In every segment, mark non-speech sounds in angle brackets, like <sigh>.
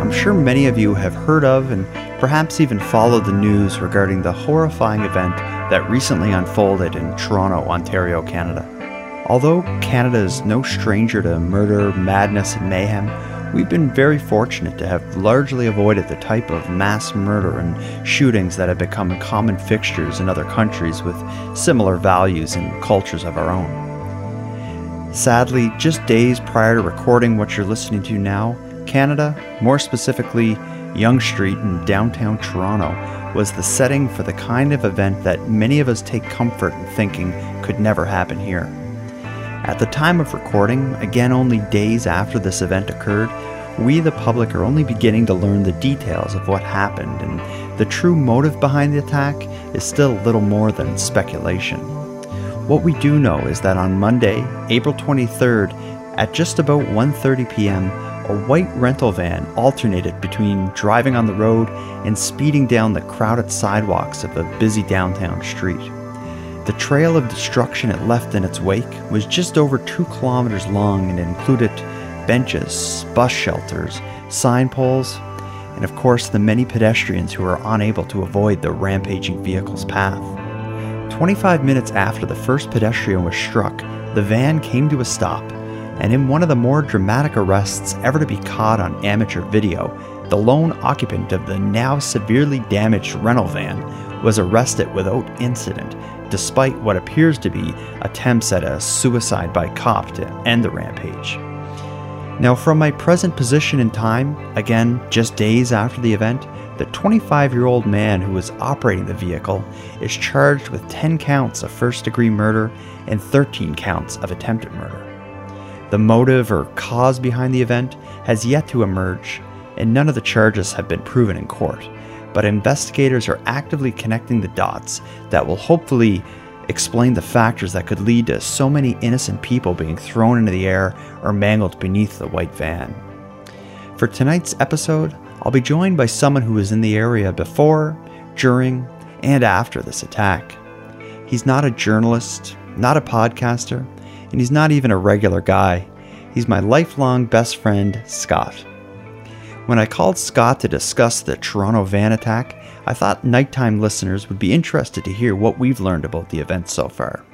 I'm sure many of you have heard of and perhaps even followed the news regarding the horrifying event that recently unfolded in Toronto, Ontario, Canada. Although Canada is no stranger to murder, madness, and mayhem, We've been very fortunate to have largely avoided the type of mass murder and shootings that have become common fixtures in other countries with similar values and cultures of our own. Sadly, just days prior to recording what you're listening to now, Canada, more specifically Yonge Street in downtown Toronto, was the setting for the kind of event that many of us take comfort in thinking could never happen here. At the time of recording, again only days after this event occurred, we, the public, are only beginning to learn the details of what happened, and the true motive behind the attack is still little more than speculation. What we do know is that on Monday, April 23rd, at just about 1:30 p.m., a white rental van alternated between driving on the road and speeding down the crowded sidewalks of a busy downtown street. The trail of destruction it left in its wake was just over two kilometers long and included benches, bus shelters, sign poles, and of course the many pedestrians who were unable to avoid the rampaging vehicle's path. 25 minutes after the first pedestrian was struck, the van came to a stop, and in one of the more dramatic arrests ever to be caught on amateur video, the lone occupant of the now severely damaged rental van was arrested without incident despite what appears to be attempts at a suicide by cop to end the rampage. Now, from my present position in time, again, just days after the event, the 25 year old man who was operating the vehicle is charged with 10 counts of first degree murder and 13 counts of attempted murder. The motive or cause behind the event has yet to emerge, and none of the charges have been proven in court but investigators are actively connecting the dots that will hopefully explain the factors that could lead to so many innocent people being thrown into the air or mangled beneath the white van. For tonight's episode, I'll be joined by someone who was in the area before, during, and after this attack. He's not a journalist, not a podcaster, and he's not even a regular guy. He's my lifelong best friend, Scott. When I called Scott to discuss the Toronto van attack, I thought nighttime listeners would be interested to hear what we've learned about the event so far.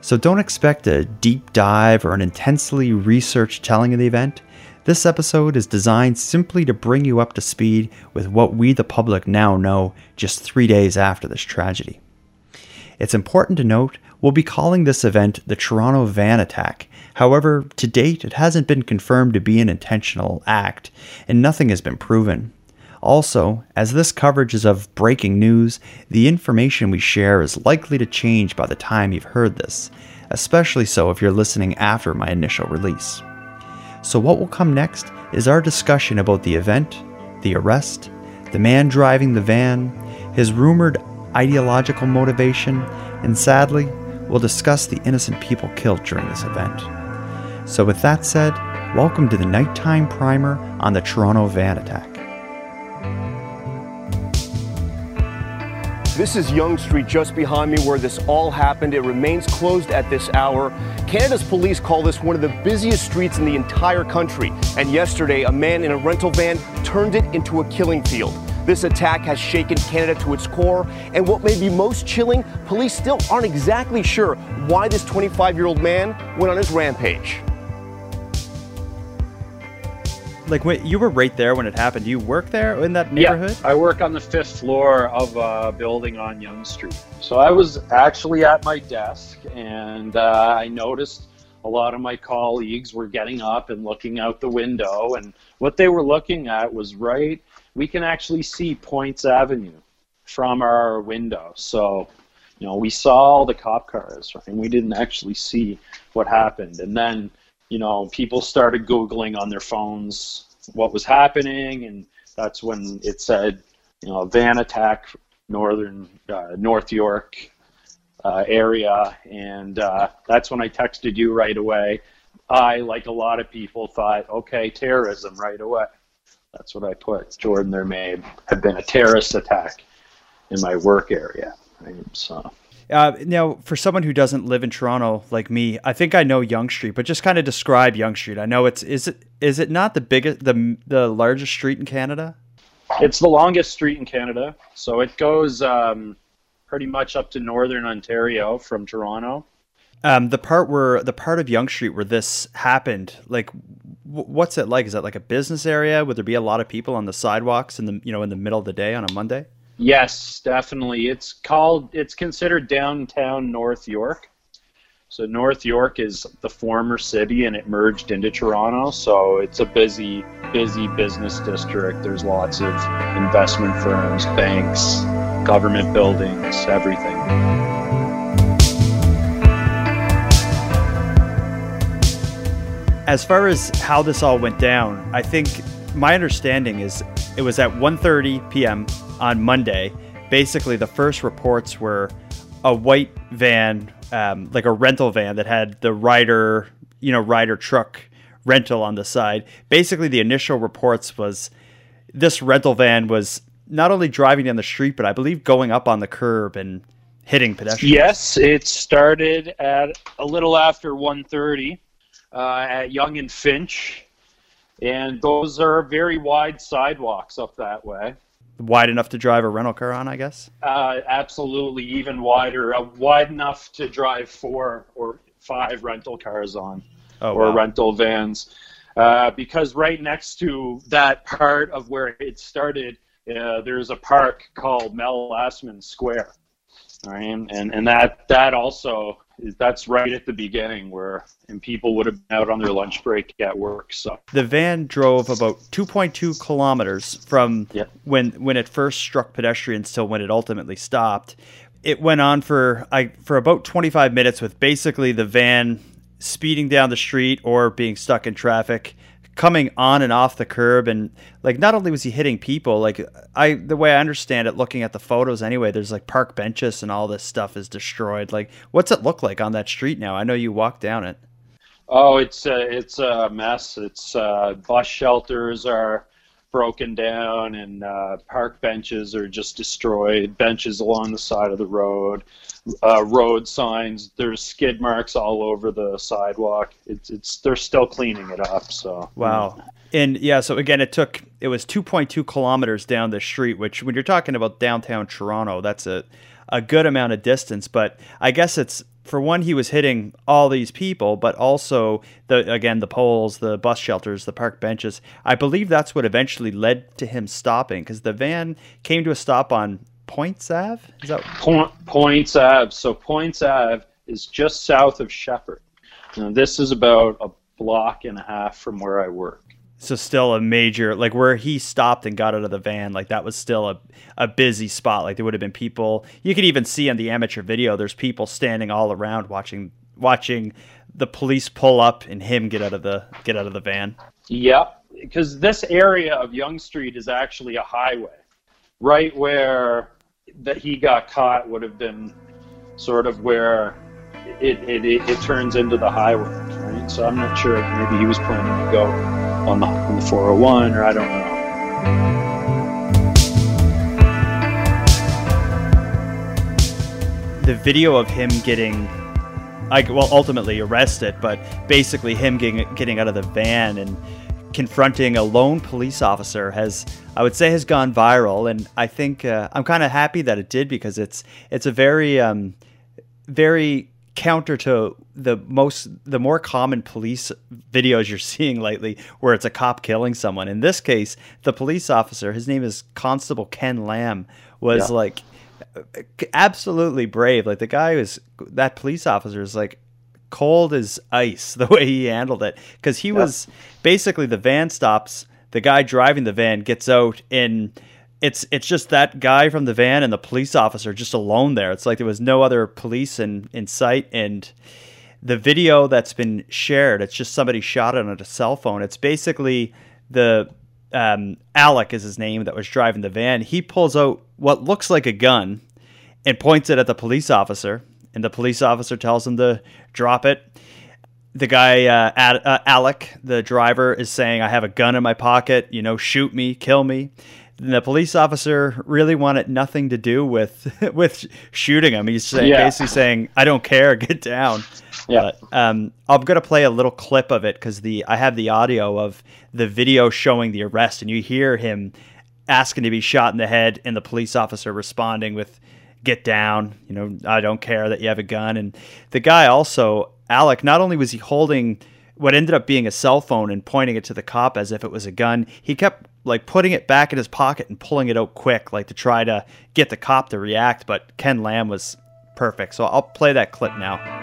So don't expect a deep dive or an intensely researched telling of the event. This episode is designed simply to bring you up to speed with what we, the public, now know just three days after this tragedy. It's important to note we'll be calling this event the Toronto van attack However, to date, it hasn't been confirmed to be an intentional act, and nothing has been proven. Also, as this coverage is of breaking news, the information we share is likely to change by the time you've heard this, especially so if you're listening after my initial release. So, what will come next is our discussion about the event, the arrest, the man driving the van, his rumored ideological motivation, and sadly, we'll discuss the innocent people killed during this event. So, with that said, welcome to the nighttime primer on the Toronto van attack. This is Yonge Street just behind me where this all happened. It remains closed at this hour. Canada's police call this one of the busiest streets in the entire country. And yesterday, a man in a rental van turned it into a killing field. This attack has shaken Canada to its core, and what may be most chilling, police still aren't exactly sure why this 25 year old man went on his rampage. like when you were right there when it happened. Do you work there in that neighborhood? Yeah, I work on the fifth floor of a building on Yonge Street. So I was actually at my desk, and uh, I noticed a lot of my colleagues were getting up and looking out the window, and what they were looking at was right. We can actually see Poyntz Avenue from our window. So, you know, we saw all the cop cars, right, and we didn't actually see what happened. And then you know, people started Googling on their phones what was happening, and that's when it said you know, van attack, northern uh, North York uh, area, and uh, that's when I texted you right away. I, like a lot of people, thought, okay, terrorism right away. That's what I put. Jordan, there may have been a terrorist attack in my work area. Right? So. Uh, now, for someone who doesn't live in Toronto like me, I think I know Yonge Street, but just kind of describe Yonge Street. I know it's is it is it not the biggest the the largest street in Canada? It's the longest street in Canada, so it goes um, pretty much up to northern Ontario from Toronto. Um, the part where the part of Yonge Street where this happened, like, w- what's it like? Is that like a business area? Would there be a lot of people on the sidewalks in the you know in the middle of the day on a Monday? Yes, definitely. It's called. It's considered downtown North York. So North York is the former city, and it merged into Toronto. So it's a busy, busy business district. There's lots of investment firms, banks, government buildings, everything. As far as how this all went down, I think my understanding is it was at 1:30 p.m. on Monday. Basically, the first reports were a white van, um, like a rental van that had the rider, you know, rider truck rental on the side. Basically, the initial reports was this rental van was not only driving down the street, but I believe going up on the curb and hitting pedestrians. Yes, it started at a little after 1:30 uh, at Yonge and Finch, and those are very wide sidewalks up that way. Wide enough to drive a rental car on, I guess. Uh, absolutely, even wider, uh, wide enough to drive four or five rental cars on, Oh, or wow. rental vans. Uh, because right next to that part of where it started, uh, there's a park called Mel Lastman Square, right? and and that that also is that's right at the beginning where and people would have been out on their lunch break at work. So The van drove about 2.2 kilometers from Yep. when when it first struck pedestrians till when it ultimately stopped. It went on for I for about 25 minutes with basically the van speeding down the street or being stuck in traffic, coming on and off the curb and like not only was he hitting people, like I the way I understand it looking at the photos anyway, there's like park benches and all this stuff is destroyed. Like what's it look like on that street now? I know you walk down it. Oh, it's a, it's a mess. It's uh, bus shelters are broken down, and uh, park benches are just destroyed. Benches along the side of the road, uh, road signs. There's skid marks all over the sidewalk. It's it's they're still cleaning it up. So Wow. And yeah, so again, it took it was 2.2 kilometers down the street, which when you're talking about downtown Toronto, that's a a good amount of distance. But I guess it's for one, he was hitting all these people, but also the again the poles, the bus shelters, the park benches. I believe that's what eventually led to him stopping because the van came to a stop on Poyntz Ave. Is that Point, Poyntz Ave. So Poyntz Ave is just south of Sheppard. Now, this is about a block and a half from where I work. So still a major like where he stopped and got out of the van like that was still a, a busy spot like there would have been people you could even see on the amateur video there's people standing all around watching watching the police pull up and him get out of the get out of the van Yep, because this area of Yonge Street is actually a highway. Right where that he got caught would have been sort of where it, it, it, it turns into the highway, right? So I'm not sure maybe he was planning to go on the, on the 401 or I don't know. the video of him getting I well ultimately arrested, but basically him getting getting out of the van and confronting a lone police officer has I would say has gone viral, and I think uh, I'm kind of happy that it did because it's it's a very um, very counter to the most the more common police videos you're seeing lately where it's a cop killing someone in this case the police officer his name is constable ken lam was Yeah. like absolutely brave. Like the guy was that police officer is like cold as ice <laughs> the way he handled it because he was basically the van stops. The guy driving the van gets out and it's it's just that guy from the van and the police officer just alone there. It's like there was no other police in in sight and the video that's been shared it's just somebody shot it on a cell phone it's basically the um, Alek is his name that was driving the van. He pulls out what looks like a gun and points it at the police officer. And the police officer tells him to drop it. The guy, uh, Ad, uh, Alek, the driver, is saying, I have a gun in my pocket, you know, shoot me, kill me. The police officer really wanted nothing to do with <laughs> with shooting him. He's saying, Yeah. basically saying, I don't care, <laughs> get down. Yeah. But, um, I'm gonna play a little clip of it because the I have the audio of the video showing the arrest, and you hear him asking to be shot in the head, and the police officer responding with "Get down," you know, I don't care that you have a gun. And the guy also, Alek, not only was he holding what ended up being a cell phone and pointing it to the cop as if it was a gun, he kept like putting it back in his pocket and pulling it out quick, like to try to get the cop to react. But Ken Lam was perfect, so I'll play that clip now.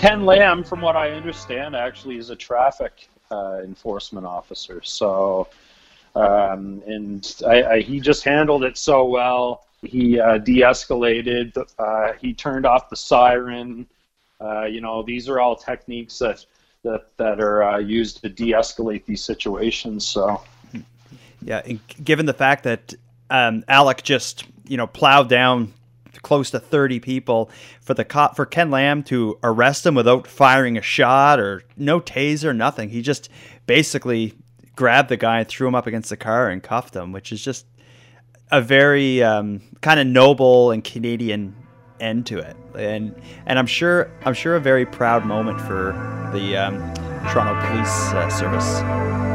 Ken Lam, from what I understand, actually is a traffic uh, enforcement officer. So, um, and I, I, he just handled it so well. He uh, de-escalated. Uh, he turned off the siren. Uh, you know, these are all techniques that that that are uh, used to de-escalate these situations. So, Yeah, given the fact that um, Alek just you know plowed down close to 30 people for the cop for Ken Lam to arrest him without firing a shot or no taser, nothing. He just basically grabbed the guy and threw him up against the car and cuffed him, which is just a very um, kind of noble and Canadian end to it, and and I'm sure I'm sure a very proud moment for the um, Toronto Police uh, Service.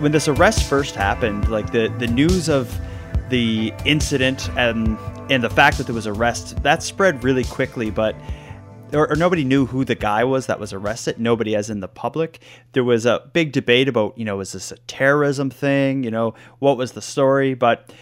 When this arrest first happened, like the the news of the incident and and the fact that there was arrest that spread really quickly, but or, or nobody knew who the guy was that was arrested. Nobody, as in the public. There was a big debate about, you know, is this a terrorism thing? You know, what was the story? But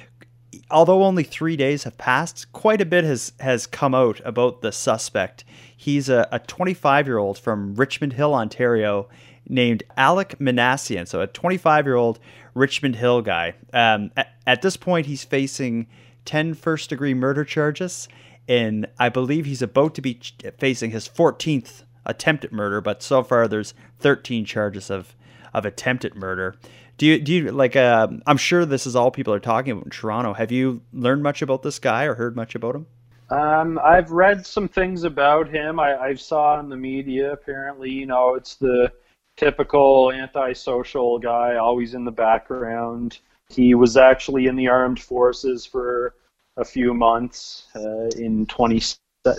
although only three days have passed, quite a bit has has come out about the suspect. He's a 25 year old from Richmond Hill, Ontario, named Alek Minassian. So a 25 year old Richmond Hill guy. Um, at, at this point, he's facing 10 first degree murder charges, and I believe he's about to be ch- facing his 14th attempted murder. But so far, there's 13 charges of of attempted murder. Do you do you like? Uh, I'm sure this is all people are talking about in Toronto. Have you learned much about this guy or heard much about him? Um, I've read some things about him. I, I saw in the media. Apparently, you know, it's the typical antisocial guy, always in the background. He was actually in the armed forces for a few months uh, in 20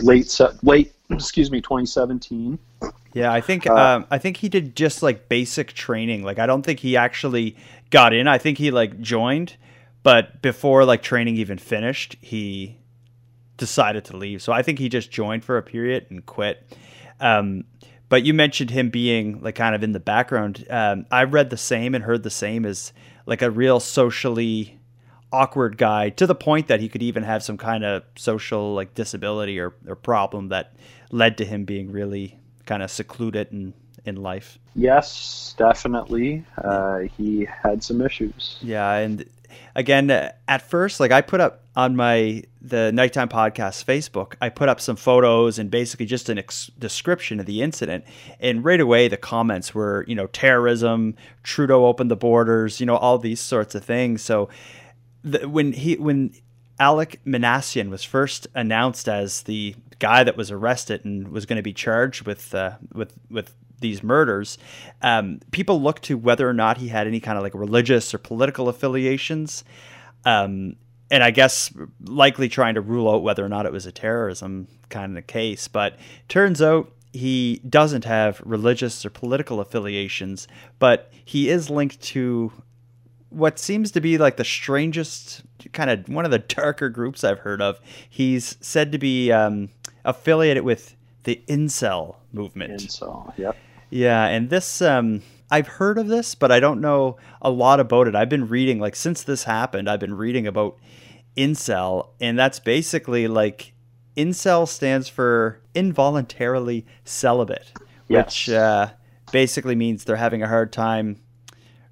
late late <clears throat> excuse me 2017. Yeah, I think Uh, um, I think he did just like basic training. Like I don't think he actually got in. I think he like joined, but before like training even finished, he decided to leave. So I think he just joined for a period and quit. Um, but you mentioned him being like kind of in the background. Um, I read the same and heard the same as like a real socially awkward guy to the point that he could even have some kind of social like disability or, or problem that led to him being really kind of secluded in in life. Yes, definitely. Uh, he had some issues. Yeah, and again, uh, at first, like I put up on my the nighttime podcast Facebook, I put up some photos and basically just an ex- description of the incident, and right away the comments were, you know, terrorism, Trudeau opened the borders, you know, all these sorts of things. So the, when he when Alek Minassian was first announced as the guy that was arrested and was going to be charged with uh, with with these murders, um, people looked to whether or not he had any kind of like religious or political affiliations, um, and I guess likely trying to rule out whether or not it was a terrorism kind of case. But turns out he doesn't have religious or political affiliations, but he is linked to what seems to be like the strangest kind of one of the darker groups I've heard of. He's said to be um, affiliated with the incel movement. So, yep. Yeah, and this um I've heard of this, but I don't know a lot about it. I've been reading like since this happened, I've been reading about incel, and that's basically like incel stands for involuntarily celibate, Yes. which uh, basically means they're having a hard time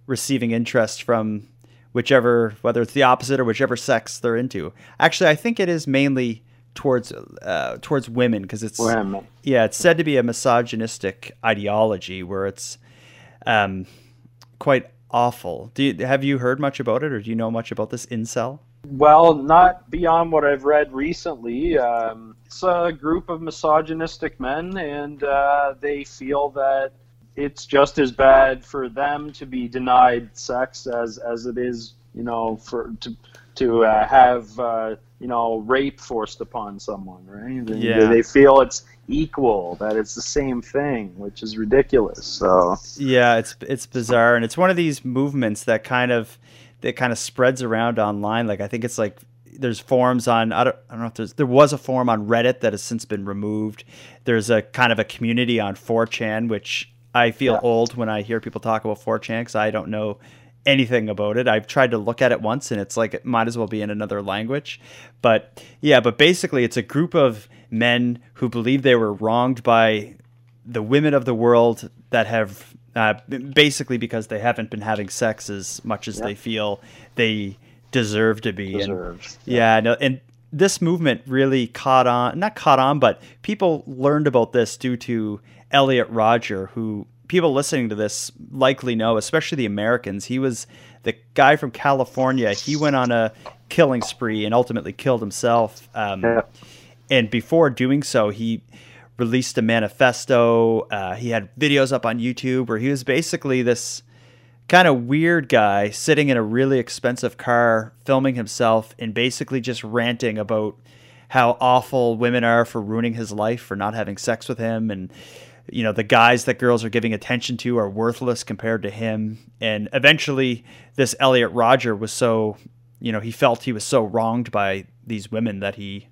receiving interest from whichever, whether it's the opposite or whichever sex they're into. Actually, I think it is mainly towards uh, towards women because it's Women. yeah, it's said to be a misogynistic ideology where it's um, quite awful. Do you, have you heard much about it, or do you know much about this incel? Well, not beyond what I've read recently. Um, it's a group of misogynistic men, and uh, they feel that it's just as bad for them to be denied sex as as it is, you know, for to to uh, have uh, you know rape forced upon someone, right? They- Yeah. They feel it's equal, that it's the same thing, which is ridiculous. So Yeah, it's it's bizarre, and it's one of these movements that kind of that kind of spreads around online. Like I think it's like there's forums on I don't, I don't know if there's there was a forum on Reddit that has since been removed. There's a kind of a community on 4chan, which I feel Yeah. old when I hear people talk about 4chan because I don't know anything about it. I've tried to look at it once, and it's like it might as well be in another language. But yeah, but basically, it's a group of men who believe they were wronged by the women of the world that have uh, basically because they haven't been having sex as much as they feel they deserve to be. And- yeah, no, and this movement really caught on, not caught on, but people learned about this due to Elliot Rodger, who people listening to this likely know, especially the Americans. He was the guy from California. He went on a killing spree and ultimately killed himself. Um, Yeah. and before doing so, he released a manifesto. Uh, he had videos up on YouTube where he was basically this kind of weird guy sitting in a really expensive car filming himself and basically just ranting about how awful women are for ruining his life for not having sex with him and you know the guys that girls are giving attention to are worthless compared to him. And eventually this Elliot Rodger was so you know he felt he was so wronged by these women that he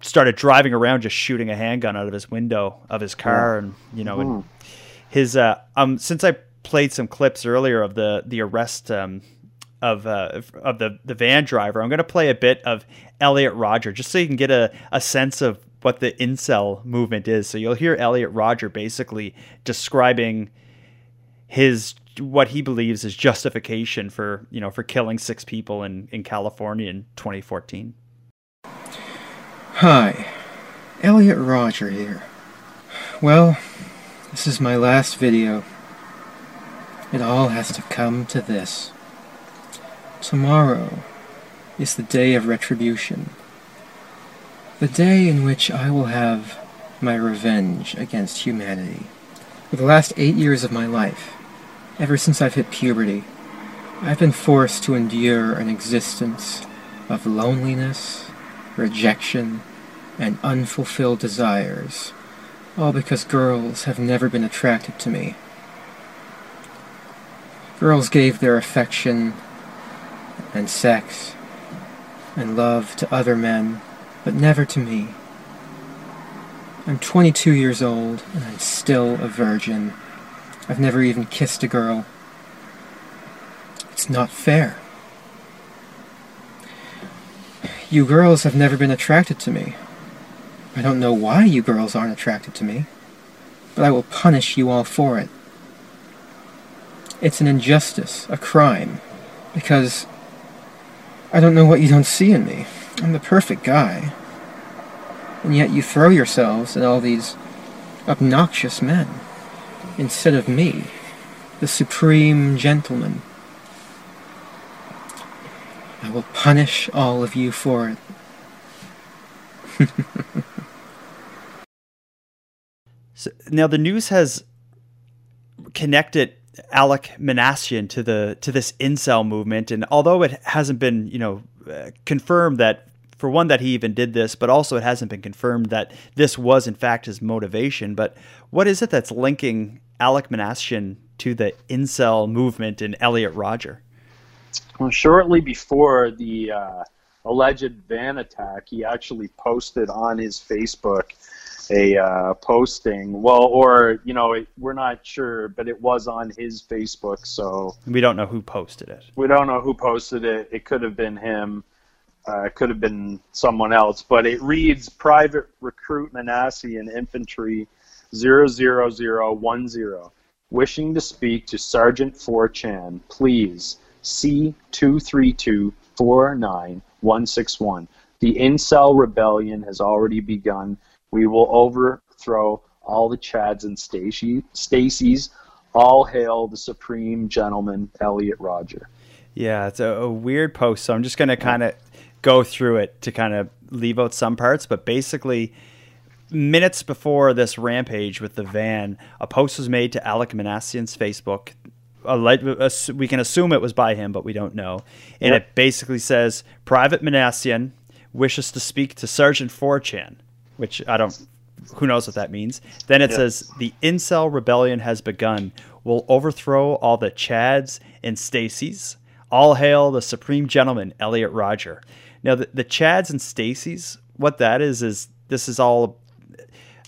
started driving around just shooting a handgun out of his window of his car and you know and his uh um since I played some clips earlier of the the arrest um of uh of the the van driver I'm going to play a bit of Elliot Rodger just so you can get a a sense of what the incel movement is so you'll hear Elliot Rodger basically describing his what he believes is justification for you know for killing six people in in California in 2014 Hi, Elliot Rodger here. Well, this is my last video. It all has to come to this. Tomorrow is the day of retribution. The day in which I will have my revenge against humanity. For the last eight years of my life, ever since I've hit puberty, I've been forced to endure an existence of loneliness, rejection, and unfulfilled desires, all because girls have never been attracted to me. Girls gave their affection and sex and love to other men, but never to me. I'm 22 years old and I'm still a virgin. I've never even kissed a girl. It's not fair. You girls have never been attracted to me. I don't know why you girls aren't attracted to me, but I will punish you all for it. It's an injustice, a crime, because I don't know what you don't see in me. I'm the perfect guy. And yet you throw yourselves at all these obnoxious men instead of me, the supreme gentleman. I will punish all of you for it. <laughs> So now the news has connected Alek Minassian to the to this incel movement, and although it hasn't been you know uh, confirmed that for one that he even did this, but also it hasn't been confirmed that this was in fact his motivation. But what is it that's linking Alek Minassian to the incel movement and Elliot Rodger? Well, shortly before the uh, alleged van attack, he actually posted on his Facebook a uh, posting. Well, or you know, it, we're not sure, but it was on his Facebook, so We don't know who posted it. we don't know who posted it. It could have been him, Uh, it could have been someone else, but it reads Private Recruit Minassian Infantry 00010. Wishing to speak to Sergeant 4chan, please C two three two four nine one six one. The incel rebellion has already begun. We will overthrow all the Chads and Stacy, Stacy's. All hail the supreme gentleman, Elliot Rodger. Yeah, it's a, a weird post. So I'm just going to kind of go through it to kind of leave out some parts. But basically, minutes before this rampage with the van, a post was made to Alek Minassian's Facebook. A we can assume it was by him, but we don't know. And Yep. it basically says Private Minassian wishes to speak to Sergeant 4chan, which I don't, who knows what that means. Then it Yeah. says the incel rebellion has begun. We'll overthrow all the Chads and Stacys. All hail the supreme gentleman, Elliot Rodger. Now, the, the Chads and Stacys, what that is, is this is all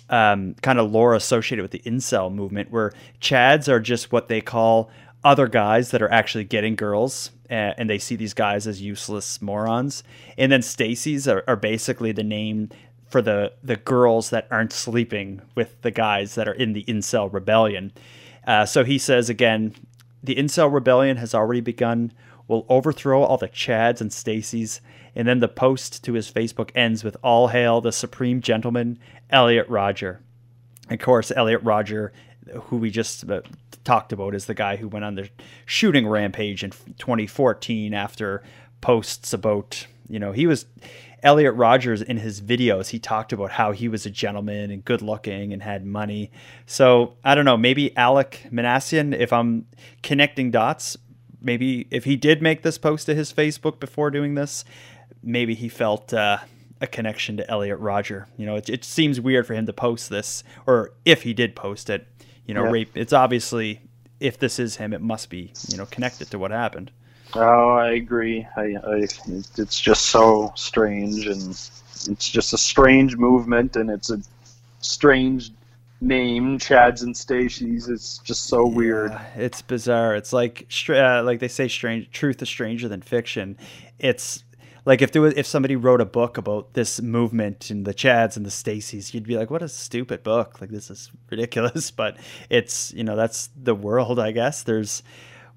um, kind of lore associated with the incel movement, where Chads are just what they call other guys that are actually getting girls, uh, and they see these guys as useless morons. And then Stacy's are, are basically the name for the the girls that aren't sleeping with the guys that are in the incel rebellion. Uh, so he says again, the incel rebellion has already begun. We'll overthrow all the Chads and Stacys. And then the post to his Facebook ends with All hail the supreme gentleman, Elliot Rodger. Of course, Elliot Rodger, who we just uh, talked about, is the guy who went on the shooting rampage in 2014 after posts about, you know, he was. Elliot Rodgers in his videos, he talked about how he was a gentleman and good looking and had money. So I don't know, maybe Alek Minassian, if I'm connecting dots, maybe if he did make this post to his Facebook before doing this, maybe he felt uh, a connection to Elliot Rodger. You know, it, it seems weird for him to post this, or if he did post it, you know, Yeah. rape. It's obviously if this is him, it must be you know connected to what happened. Oh, I agree. I, I, it's just so strange, and it's just a strange movement, and it's a strange name, Chads and Stacy's. It's just so weird. It's bizarre. It's like uh, like they say, strange truth is stranger than fiction. It's like if there was if somebody wrote a book about this movement and the Chads and the Stacys, you'd be like, "What a stupid book! Like this is ridiculous." <laughs> But it's you know that's the world, I guess. There's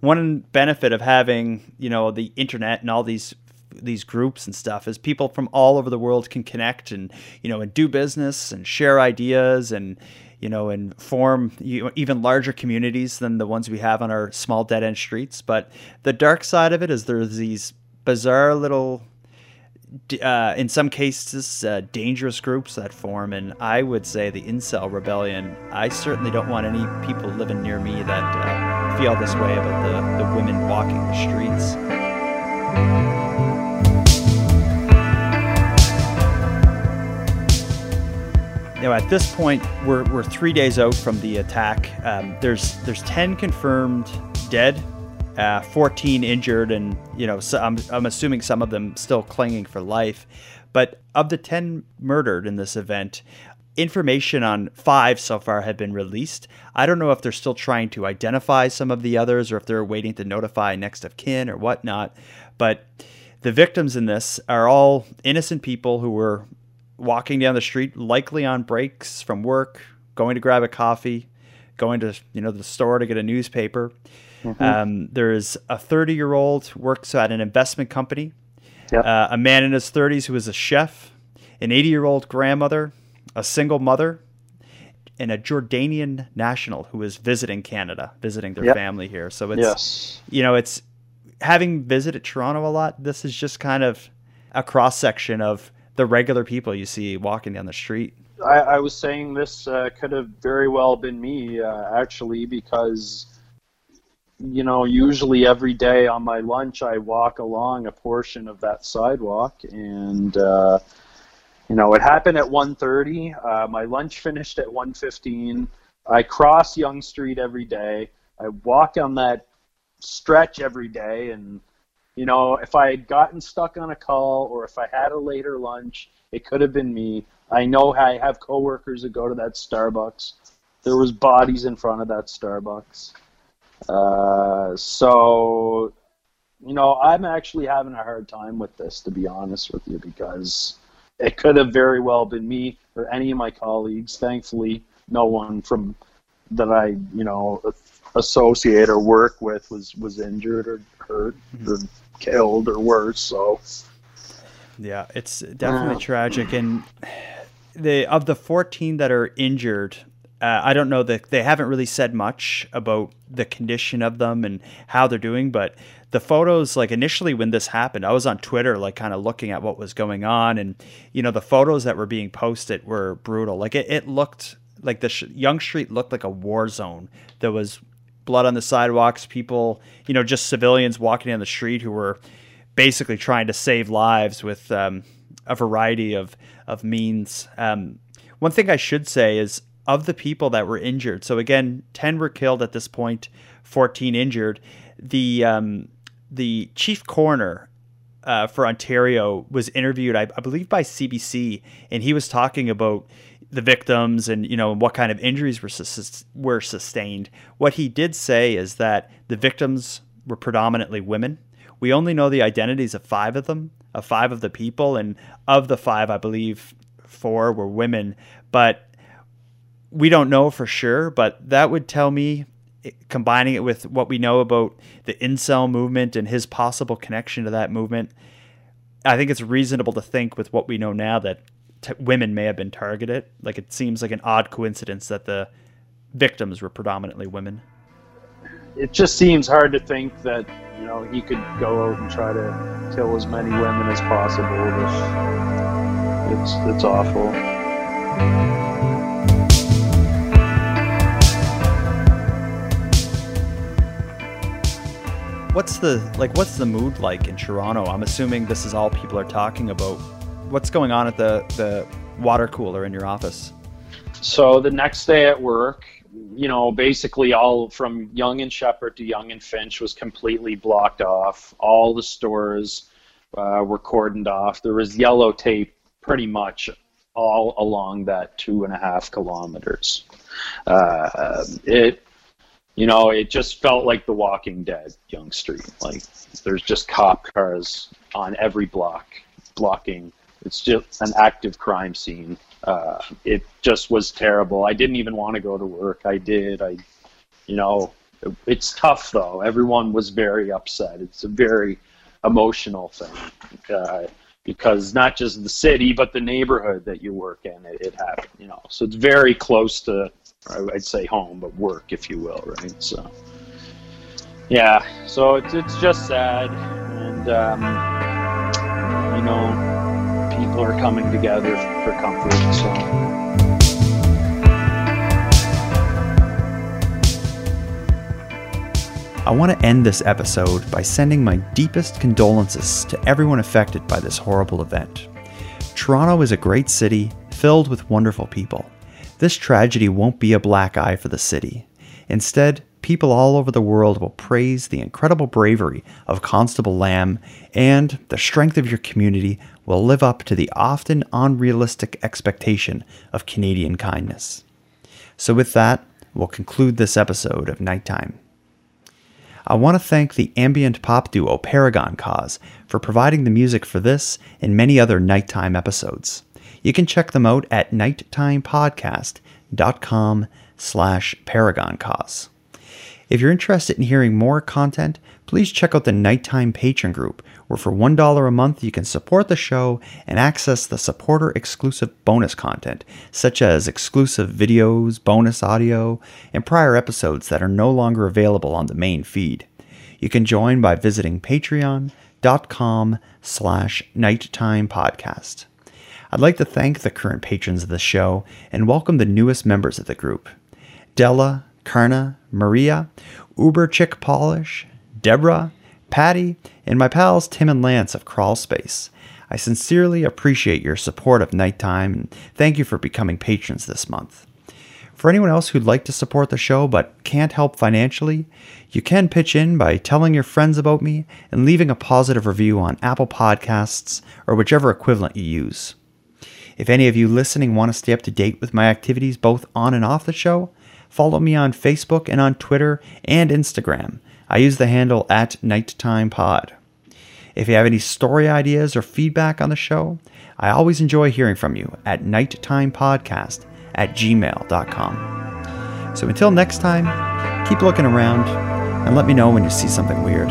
one benefit of having you know the internet and all these these groups and stuff is people from all over the world can connect and you know and do business and share ideas and you know and form even larger communities than the ones we have on our small dead end streets. But the dark side of it is there's these bizarre little uh, in some cases uh, dangerous groups that form. And i would say the incel rebellion i certainly don't want any people living near me that uh, feel this way about the, the women walking the streets know, at this point, we're, we're three days out from the attack. Um, there's there's ten confirmed dead, uh, fourteen injured, and you know, so I'm I'm assuming some of them still clinging for life. But of the ten murdered in this event, information on five so far have been released. I don't know if they're still trying to identify some of the others, or if they're waiting to notify next of kin or whatnot. But the victims in this are all innocent people who were walking down the street, likely on breaks from work, going to grab a coffee, going to you know the store to get a newspaper. Um, there is a 30 year old works at an investment company. Yep. Uh, a man in his 30s who is a chef, an 80 year old grandmother, a single mother, and a Jordanian national who is visiting Canada, visiting their Yep. family here. So it's Yes. you know, it's having visited Toronto a lot. This is just kind of a cross section of the regular people you see walking down the street. I, I was saying this uh, could have very well been me, uh, actually, because, you know, usually every day on my lunch I walk along a portion of that sidewalk, and, uh, you know, it happened at 1.30. Uh, my lunch finished at 1.15. I cross Yonge Street every day. I walk on that stretch every day, and, you know, if I had gotten stuck on a call or if I had a later lunch, it could have been me. I know I have coworkers that go to that Starbucks. There was bodies in front of that Starbucks. Uh, so, you know, I'm actually having a hard time with this, to be honest with you, because it could have very well been me or any of my colleagues. Thankfully, no one from that I, you know, associate or work with was was injured or hurt mm-hmm. or killed or worse. So, yeah, it's definitely uh, tragic. And the of the 14 that are injured, uh, I don't know that they haven't really said much about the condition of them and how they're doing, but the photos like initially when this happened i was on twitter like kind of looking at what was going on and you know the photos that were being posted were brutal like it, it looked like the sh- Yonge street looked like a war zone there was blood on the sidewalks people you know just civilians walking down the street who were basically trying to save lives with um, a variety of of means. Um, one thing i should say is of the people that were injured so again 10 were killed at this point 14 injured the um, the chief coroner uh, for Ontario was interviewed, I, I, believe, by CBC, and he was talking about the victims and you know what kind of injuries were sus- were sustained. What he did say is that the victims were predominantly women. We only know the identities of five of them, of five of the people, and of the five, I believe four were women. But we don't know for sure. But that would tell me eh, combining it with what we know about the incel movement and his possible connection to that movement, I think it's reasonable to think with what we know now that t- women may have been targeted. Like it seems like an odd coincidence that the victims were predominantly women. It just seems hard to think that you know he could go out and try to kill as many women as possible. It's it's awful. What's the like? What's the mood like in Toronto? I'm assuming this is all people are talking about. What's going on at the the water cooler in your office? So the next day at work, you know, basically all from Yonge and Sheppard to Yonge and Finch was completely blocked off. All the stores uh, were cordoned off. There was yellow tape pretty much all along that two and a half kilometers. Uh, it you know, it just felt like The Walking Dead, Yonge Street. Like there's just cop cars on every block, blocking. It's just an active crime scene. Uh, it just was terrible. I didn't even want to go to work. I did. I, you know, it, it's tough though. Everyone was very upset. It's a very emotional thing. Uh, because not just the city but the neighborhood that you work in it, it happened you know so it's very close to I'd say home, but work, if you will, right? So, yeah, so it's it's just sad, and um, you know, people are coming together for comfort. So. I want to end this episode by sending my deepest condolences to everyone affected by this horrible event. Toronto is a great city filled with wonderful people. This tragedy won't be a black eye for the city. Instead, people all over the world will praise the incredible bravery of Constable Lam, and the strength of your community will live up to the often unrealistic expectation of Canadian kindness. So, with that, we'll conclude this episode of Nighttime. I want to thank the ambient pop duo Paragon Cause for providing the music for this and many other nighttime episodes. You can check them out at nighttimepodcast.com slash paragoncause. If you're interested in hearing more content, please check out the Nighttime Patreon group, where for $1 a month you can support the show and access the supporter exclusive bonus content, such as exclusive videos, bonus audio, and prior episodes that are no longer available on the main feed. You can join by visiting patreon.com slash nighttime podcast. I'd like to thank the current patrons of the show and welcome the newest members of the group Della, Karna, Maria, Uber Chick Polish, Deborah, Patty, and my pals Tim and Lance of Crawl Space. I sincerely appreciate your support of Nighttime and thank you for becoming patrons this month. For anyone else who'd like to support the show but can't help financially, you can pitch in by telling your friends about me and leaving a positive review on Apple Podcasts or whichever equivalent you use. If any of you listening want to stay up to date with my activities both on and off the show, follow me on Facebook and on Twitter and Instagram. I use the handle at Nighttime Pod. If you have any story ideas or feedback on the show, I always enjoy hearing from you at nighttimepodcast at gmail.com. So until next time, keep looking around and let me know when you see something weird.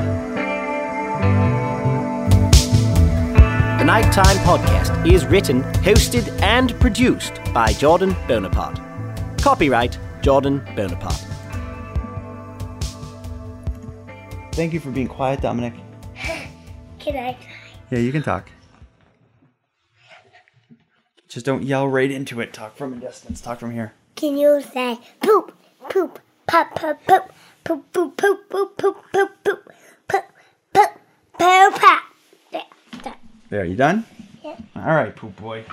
The Nighttime Podcast is written, hosted, and produced by Jordan Bonaparte. Copyright Jordan Bonaparte. Thank you for being quiet, Dominic. Can I? Yeah, you can talk. Just don't yell right into it. Talk from a distance. Talk from here. Can you say poop, poop, pop, pop, poop, poop, poop, poop, poop, poop, poop, poop, poop, poop, poop, pop? There, there. There, you done? Yeah. All right, poop boy.